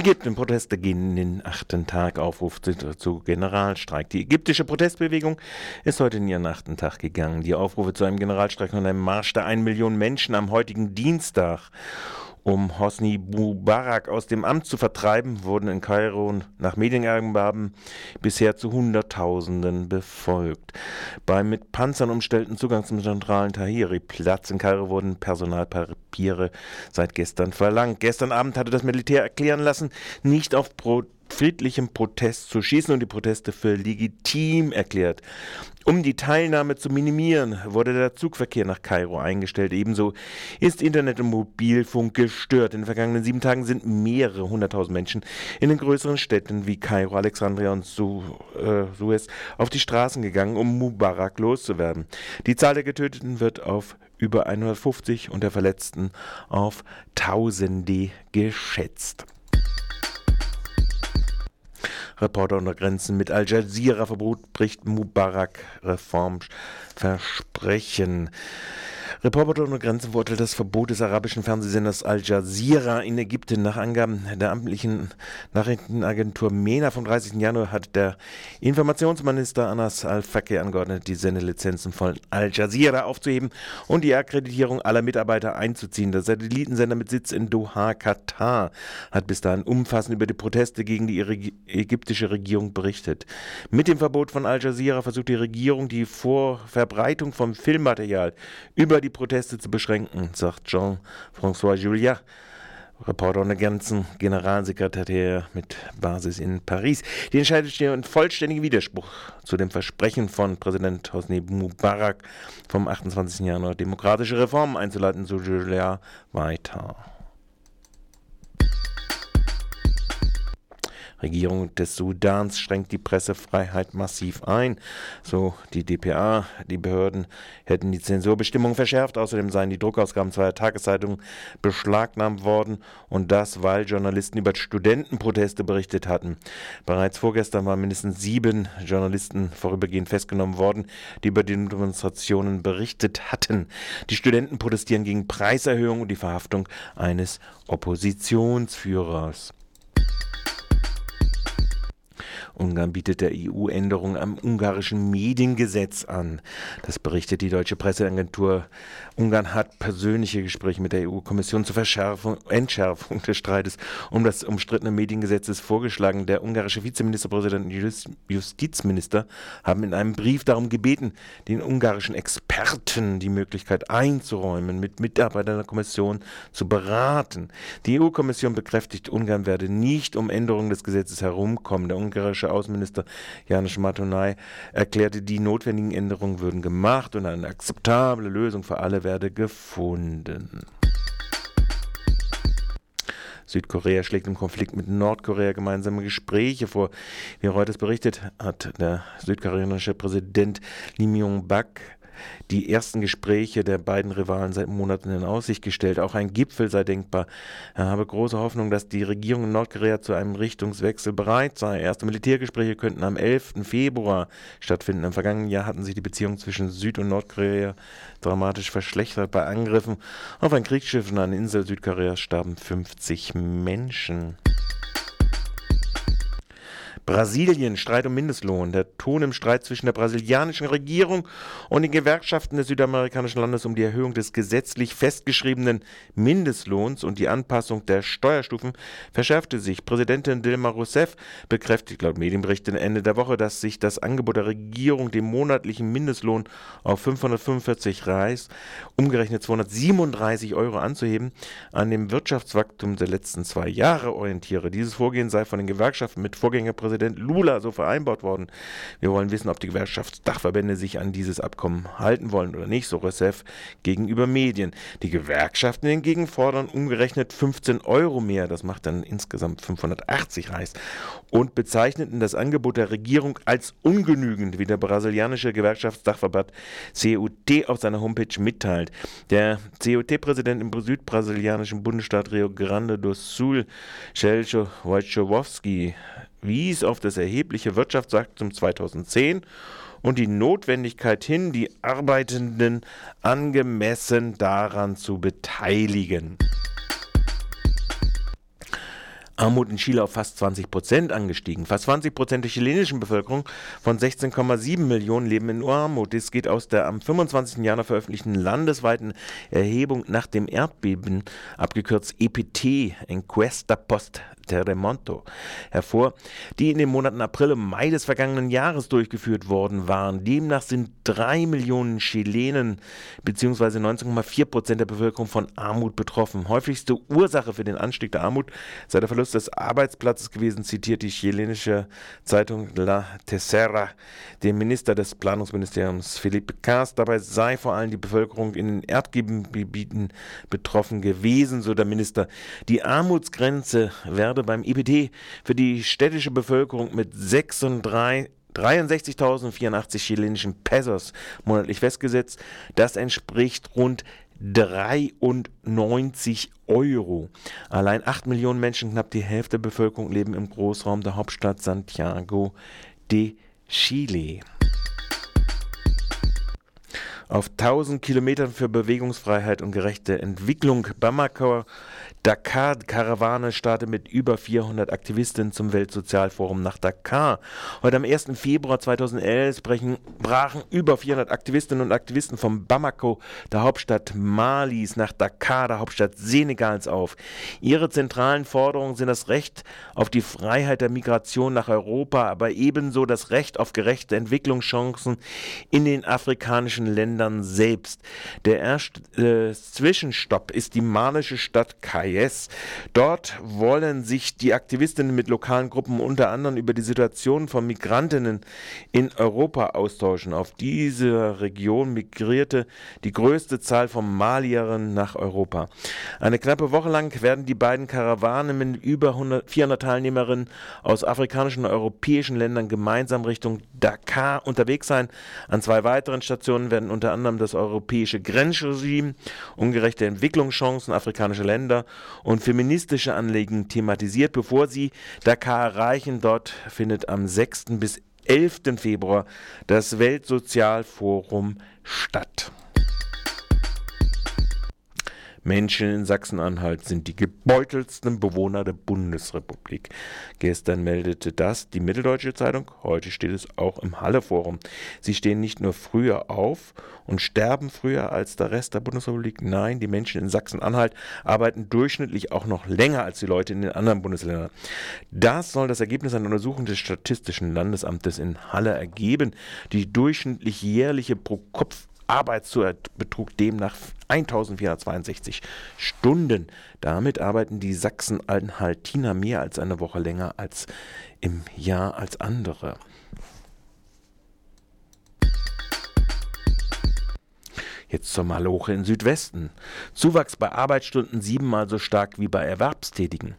Ägypten Proteste gehen in den achten Tag, Aufruf zu Generalstreik. Die ägyptische Protestbewegung ist heute in ihren achten Tag gegangen. Die Aufrufe zu einem Generalstreik und einem Marsch der 1 Million Menschen am heutigen Dienstag um Hosni Mubarak aus dem Amt zu vertreiben, wurden in Kairo nach Medienangaben bisher zu Hunderttausenden befolgt. Beim mit Panzern umstellten Zugang zum zentralen Tahiri-Platz in Kairo wurden Personalpapiere seit gestern verlangt. Gestern Abend hatte das Militär erklären lassen, nicht auf Pro friedlichem Protest zu schießen und die Proteste für legitim erklärt. Um die Teilnahme zu minimieren, wurde der Zugverkehr nach Kairo eingestellt. Ebenso ist Internet und Mobilfunk gestört. In den vergangenen sieben Tagen sind mehrere hunderttausend Menschen in den größeren Städten wie Kairo, Alexandria und Su äh, Suez auf die Straßen gegangen, um Mubarak loszuwerden. Die Zahl der Getöteten wird auf über 150 und der Verletzten auf Tausende geschätzt. Reporter unter Grenzen mit Al Jazeera-Verbot bricht Mubarak Reformversprechen. Reporter ohne Grenzen verurteilt das Verbot des arabischen Fernsehsenders Al Jazeera in Ägypten. Nach Angaben der amtlichen Nachrichtenagentur MENA vom 30. Januar hat der Informationsminister Anas Al-Fakir angeordnet, die Sendelizenzen von Al Jazeera aufzuheben und die Akkreditierung aller Mitarbeiter einzuziehen. Der Satellitensender mit Sitz in Doha, Katar, hat bis dahin umfassend über die Proteste gegen die ägyptische Regierung berichtet. Mit dem Verbot von Al Jazeera versucht die Regierung die Vorverbreitung von Filmmaterial über die die Proteste zu beschränken, sagt Jean-François Julia. Reporter ohne Grenzen, Generalsekretär mit Basis in Paris. Die Entscheidung steht in vollständigem Widerspruch zu dem Versprechen von Präsident Hosni Mubarak vom 28. Januar demokratische Reformen einzuleiten, so Julia weiter. Regierung des Sudans schränkt die Pressefreiheit massiv ein. So die DPA. Die Behörden hätten die Zensurbestimmungen verschärft. Außerdem seien die Druckausgaben zweier Tageszeitungen beschlagnahmt worden. Und das, weil Journalisten über Studentenproteste berichtet hatten. Bereits vorgestern waren mindestens sieben Journalisten vorübergehend festgenommen worden, die über die Demonstrationen berichtet hatten. Die Studenten protestieren gegen Preiserhöhung und die Verhaftung eines Oppositionsführers. Ungarn bietet der EU Änderungen am ungarischen Mediengesetz an. Das berichtet die deutsche Presseagentur. Ungarn hat persönliche Gespräche mit der EU-Kommission zur Verschärfung, Entschärfung des Streites um das umstrittene Mediengesetz vorgeschlagen. Der ungarische Vizeministerpräsident und Justizminister haben in einem Brief darum gebeten, den ungarischen Experten die Möglichkeit einzuräumen, mit Mitarbeitern der Kommission zu beraten. Die EU-Kommission bekräftigt, Ungarn werde nicht um Änderungen des Gesetzes herumkommen. Der ungarische Außenminister Janusz Matonai erklärte, die notwendigen Änderungen würden gemacht und eine akzeptable Lösung für alle werde gefunden. Südkorea schlägt im Konflikt mit Nordkorea gemeinsame Gespräche vor. Wie Reuters berichtet, hat der südkoreanische Präsident Lee Myung-bak die ersten Gespräche der beiden Rivalen seit Monaten in Aussicht gestellt. Auch ein Gipfel sei denkbar. Er habe große Hoffnung, dass die Regierung in Nordkorea zu einem Richtungswechsel bereit sei. Erste Militärgespräche könnten am 11. Februar stattfinden. Im vergangenen Jahr hatten sich die Beziehungen zwischen Süd- und Nordkorea dramatisch verschlechtert. Bei Angriffen auf ein Kriegsschiff in einer Insel Südkoreas starben 50 Menschen. Brasilien, Streit um Mindestlohn. Der Ton im Streit zwischen der brasilianischen Regierung und den Gewerkschaften des südamerikanischen Landes um die Erhöhung des gesetzlich festgeschriebenen Mindestlohns und die Anpassung der Steuerstufen verschärfte sich. Präsidentin Dilma Rousseff bekräftigt laut Medienberichten Ende der Woche, dass sich das Angebot der Regierung, den monatlichen Mindestlohn auf 545 Reis, umgerechnet 237 Euro anzuheben, an dem Wirtschaftswachstum der letzten zwei Jahre orientiere. Dieses Vorgehen sei von den Gewerkschaften mit Vorgängerpräsidenten Präsident Lula so vereinbart worden. Wir wollen wissen, ob die Gewerkschaftsdachverbände sich an dieses Abkommen halten wollen oder nicht, so Rousseff gegenüber Medien. Die Gewerkschaften hingegen fordern umgerechnet 15 Euro mehr, das macht dann insgesamt 580 Reis, und bezeichneten das Angebot der Regierung als ungenügend, wie der brasilianische Gewerkschaftsdachverband CUT auf seiner Homepage mitteilt. Der CUT-Präsident im südbrasilianischen Bundesstaat Rio Grande do Sul, Celso Wojciechowski, wies auf das erhebliche Wirtschaftswachstum 2010 und die Notwendigkeit hin, die Arbeitenden angemessen daran zu beteiligen. Armut in Chile auf fast 20 Prozent angestiegen. Fast 20 Prozent der chilenischen Bevölkerung von 16,7 Millionen leben in Armut. Dies geht aus der am 25. Januar veröffentlichten landesweiten Erhebung nach dem Erdbeben, abgekürzt EPT, Encuesta Post Terremoto hervor, die in den Monaten April und Mai des vergangenen Jahres durchgeführt worden waren. Demnach sind drei Millionen Chilenen bzw. 19,4 Prozent der Bevölkerung von Armut betroffen. Häufigste Ursache für den Anstieg der Armut sei der Verlust des Arbeitsplatzes gewesen, zitiert die chilenische Zeitung La Tercera den Minister des Planungsministeriums Felipe Cas. Dabei sei vor allem die Bevölkerung in den Erdgebieten betroffen gewesen, so der Minister. Die Armutsgrenze werde wurde beim IPT für die städtische Bevölkerung mit 63.084 chilenischen Pesos monatlich festgesetzt. Das entspricht rund 93 Euro. Allein 8 Millionen Menschen, knapp die Hälfte der Bevölkerung, leben im Großraum der Hauptstadt Santiago de Chile. Auf 1000 Kilometern für Bewegungsfreiheit und gerechte Entwicklung Bamako Dakar-Karawane startet mit über 400 Aktivistinnen zum Weltsozialforum nach Dakar. Heute am 1. Februar 2011 brechen, brachen über 400 Aktivistinnen und Aktivisten von Bamako, der Hauptstadt Malis, nach Dakar, der Hauptstadt Senegals, auf. Ihre zentralen Forderungen sind das Recht auf die Freiheit der Migration nach Europa, aber ebenso das Recht auf gerechte Entwicklungschancen in den afrikanischen Ländern selbst. Der erste äh, Zwischenstopp ist die malische Stadt Kai. IS. Dort wollen sich die Aktivistinnen mit lokalen Gruppen unter anderem über die Situation von Migrantinnen in Europa austauschen. Auf diese Region migrierte die größte Zahl von Malierinnen nach Europa. Eine knappe Woche lang werden die beiden Karawanen mit über 100, 400 Teilnehmerinnen aus afrikanischen und europäischen Ländern gemeinsam Richtung Dakar unterwegs sein. An zwei weiteren Stationen werden unter anderem das europäische Grenzregime, ungerechte Entwicklungschancen afrikanischer Länder und feministische Anliegen thematisiert, bevor sie Dakar erreichen. Dort findet am 6. bis 11. Februar das Weltsozialforum statt. Menschen in Sachsen-Anhalt sind die gebeutelsten Bewohner der Bundesrepublik. Gestern meldete das die Mitteldeutsche Zeitung, heute steht es auch im Halle-Forum. Sie stehen nicht nur früher auf und sterben früher als der Rest der Bundesrepublik, nein, die Menschen in Sachsen-Anhalt arbeiten durchschnittlich auch noch länger als die Leute in den anderen Bundesländern. Das soll das Ergebnis einer Untersuchung des Statistischen Landesamtes in Halle ergeben. Die durchschnittlich jährliche Pro-Kopf- Arbeitszeit betrug demnach 1462 Stunden. Damit arbeiten die Sachsen-Anhaltiner mehr als eine Woche länger als im Jahr als andere. Jetzt zur Maloche im Südwesten. Zuwachs bei Arbeitsstunden siebenmal so stark wie bei Erwerbstätigen.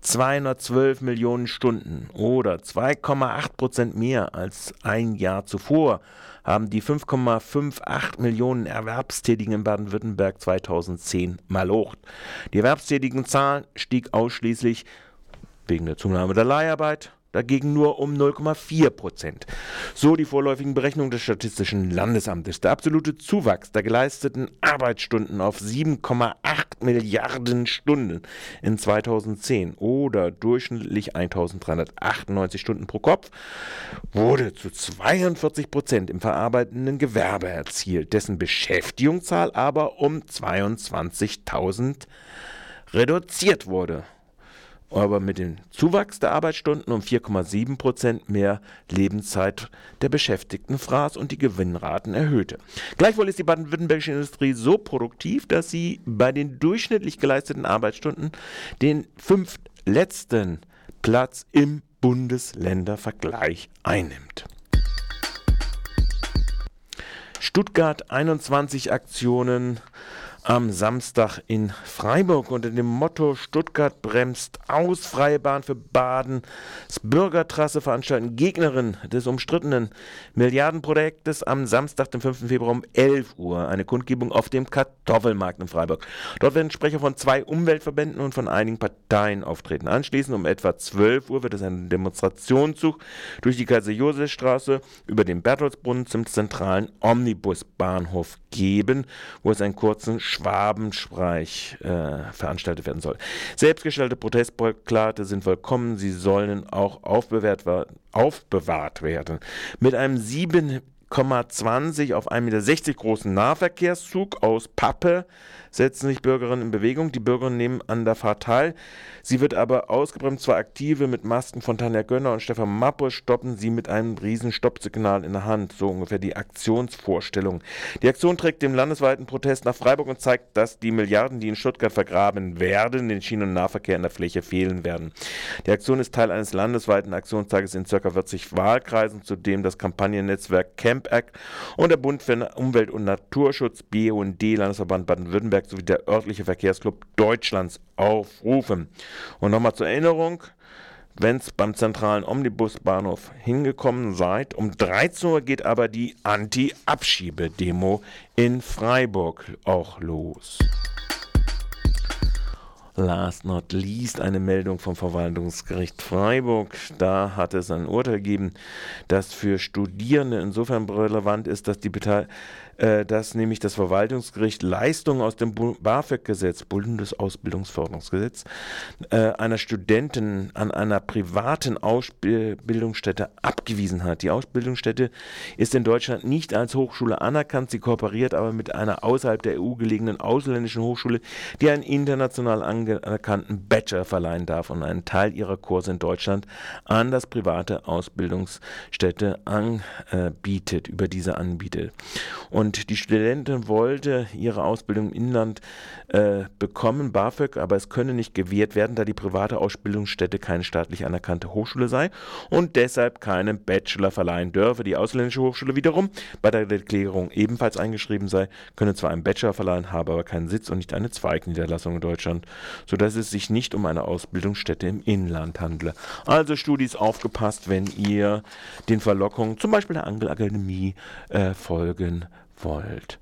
212 Millionen Stunden oder 2,8 Prozent mehr als ein Jahr zuvor haben die 5,58 Millionen Erwerbstätigen in Baden-Württemberg 2010 malocht. Die Erwerbstätigenzahl stieg ausschließlich wegen der Zunahme der Leiharbeit, dagegen nur um 0,4 Prozent. So die vorläufigen Berechnungen des Statistischen Landesamtes. Der absolute Zuwachs der geleisteten Arbeitsstunden auf 7,8 Milliarden Stunden in 2010 oder durchschnittlich 1398 Stunden pro Kopf wurde zu 42 Prozent im verarbeitenden Gewerbe erzielt, dessen Beschäftigungszahl aber um 22.000 reduziert wurde aber mit dem Zuwachs der Arbeitsstunden um 4,7 Prozent mehr Lebenszeit der Beschäftigten fraß und die Gewinnraten erhöhte. Gleichwohl ist die baden-württembergische Industrie so produktiv, dass sie bei den durchschnittlich geleisteten Arbeitsstunden den fünftletzten Platz im Bundesländervergleich einnimmt. Stuttgart 21 Aktionen am Samstag in Freiburg unter dem Motto Stuttgart bremst aus, freie Bahn für Baden, Bürgertrasse veranstalten Gegnerin des umstrittenen Milliardenprojektes am Samstag, dem 5. Februar um 11 Uhr. Eine Kundgebung auf dem Kartoffelmarkt in Freiburg. Dort werden Sprecher von zwei Umweltverbänden und von einigen Parteien auftreten. Anschließend um etwa 12 Uhr wird es einen Demonstrationszug durch die Kaiser-Josef-Straße über den Bertholdsbrunnen zum zentralen Omnibusbahnhof geben, wo es einen kurzen Schwabenspreich äh, veranstaltet werden soll. Selbstgestellte Protestplakate sind willkommen, sie sollen auch aufbewahrt, aufbewahrt werden. Mit einem sieben 1,20 auf 1,60 Meter großen Nahverkehrszug aus Pappe setzen sich Bürgerinnen in Bewegung. Die Bürgerinnen nehmen an der Fahrt teil. Sie wird aber ausgebremst. Zwei Aktive mit Masken von Tanja Gönner und Stefan Mappe stoppen sie mit einem riesen Stoppsignal in der Hand. So ungefähr die Aktionsvorstellung. Die Aktion trägt dem landesweiten Protest nach Freiburg und zeigt, dass die Milliarden, die in Stuttgart vergraben werden, den Schienen- und Nahverkehr in der Fläche fehlen werden. Die Aktion ist Teil eines landesweiten Aktionstages in ca. 40 Wahlkreisen, zu dem das Kampagnennetzwerk Camp Act und der Bund für Umwelt und Naturschutz BUND Landesverband Baden-Württemberg sowie der örtliche Verkehrsclub Deutschlands aufrufen. Und nochmal zur Erinnerung, wenn es beim zentralen Omnibusbahnhof hingekommen seid. Um 13 Uhr geht aber die Anti-Abschiebedemo in Freiburg auch los. Last not least eine Meldung vom Verwaltungsgericht Freiburg. Da hat es ein Urteil gegeben, das für Studierende insofern relevant ist, dass die äh, dass nämlich das Verwaltungsgericht Leistungen aus dem BAföG-Gesetz, Bundesausbildungsförderungsgesetz, äh, einer Studentin an einer privaten Ausbildungsstätte abgewiesen hat. Die Ausbildungsstätte ist in Deutschland nicht als Hochschule anerkannt, sie kooperiert aber mit einer außerhalb der EU gelegenen ausländischen Hochschule, die einen international anerkannten Bachelor verleihen darf und einen Teil ihrer Kurse in Deutschland an das private Ausbildungsstätte anbietet, über diese anbietet. Und die Studentin wollte ihre Ausbildung im Inland äh, bekommen, BAföG, aber es könne nicht gewährt werden, da die private Ausbildungsstätte keine staatlich anerkannte Hochschule sei und deshalb keinen Bachelor verleihen dürfe. Die ausländische Hochschule wiederum bei der Erklärung ebenfalls eingeschrieben sei, könne zwar einen Bachelor verleihen, habe aber keinen Sitz und nicht eine Zweigniederlassung in Deutschland, sodass es sich nicht um eine Ausbildungsstätte im Inland handle. Also Studis aufgepasst, wenn ihr den Verlockungen zum Beispiel der Angelakademie äh, folgen wollt.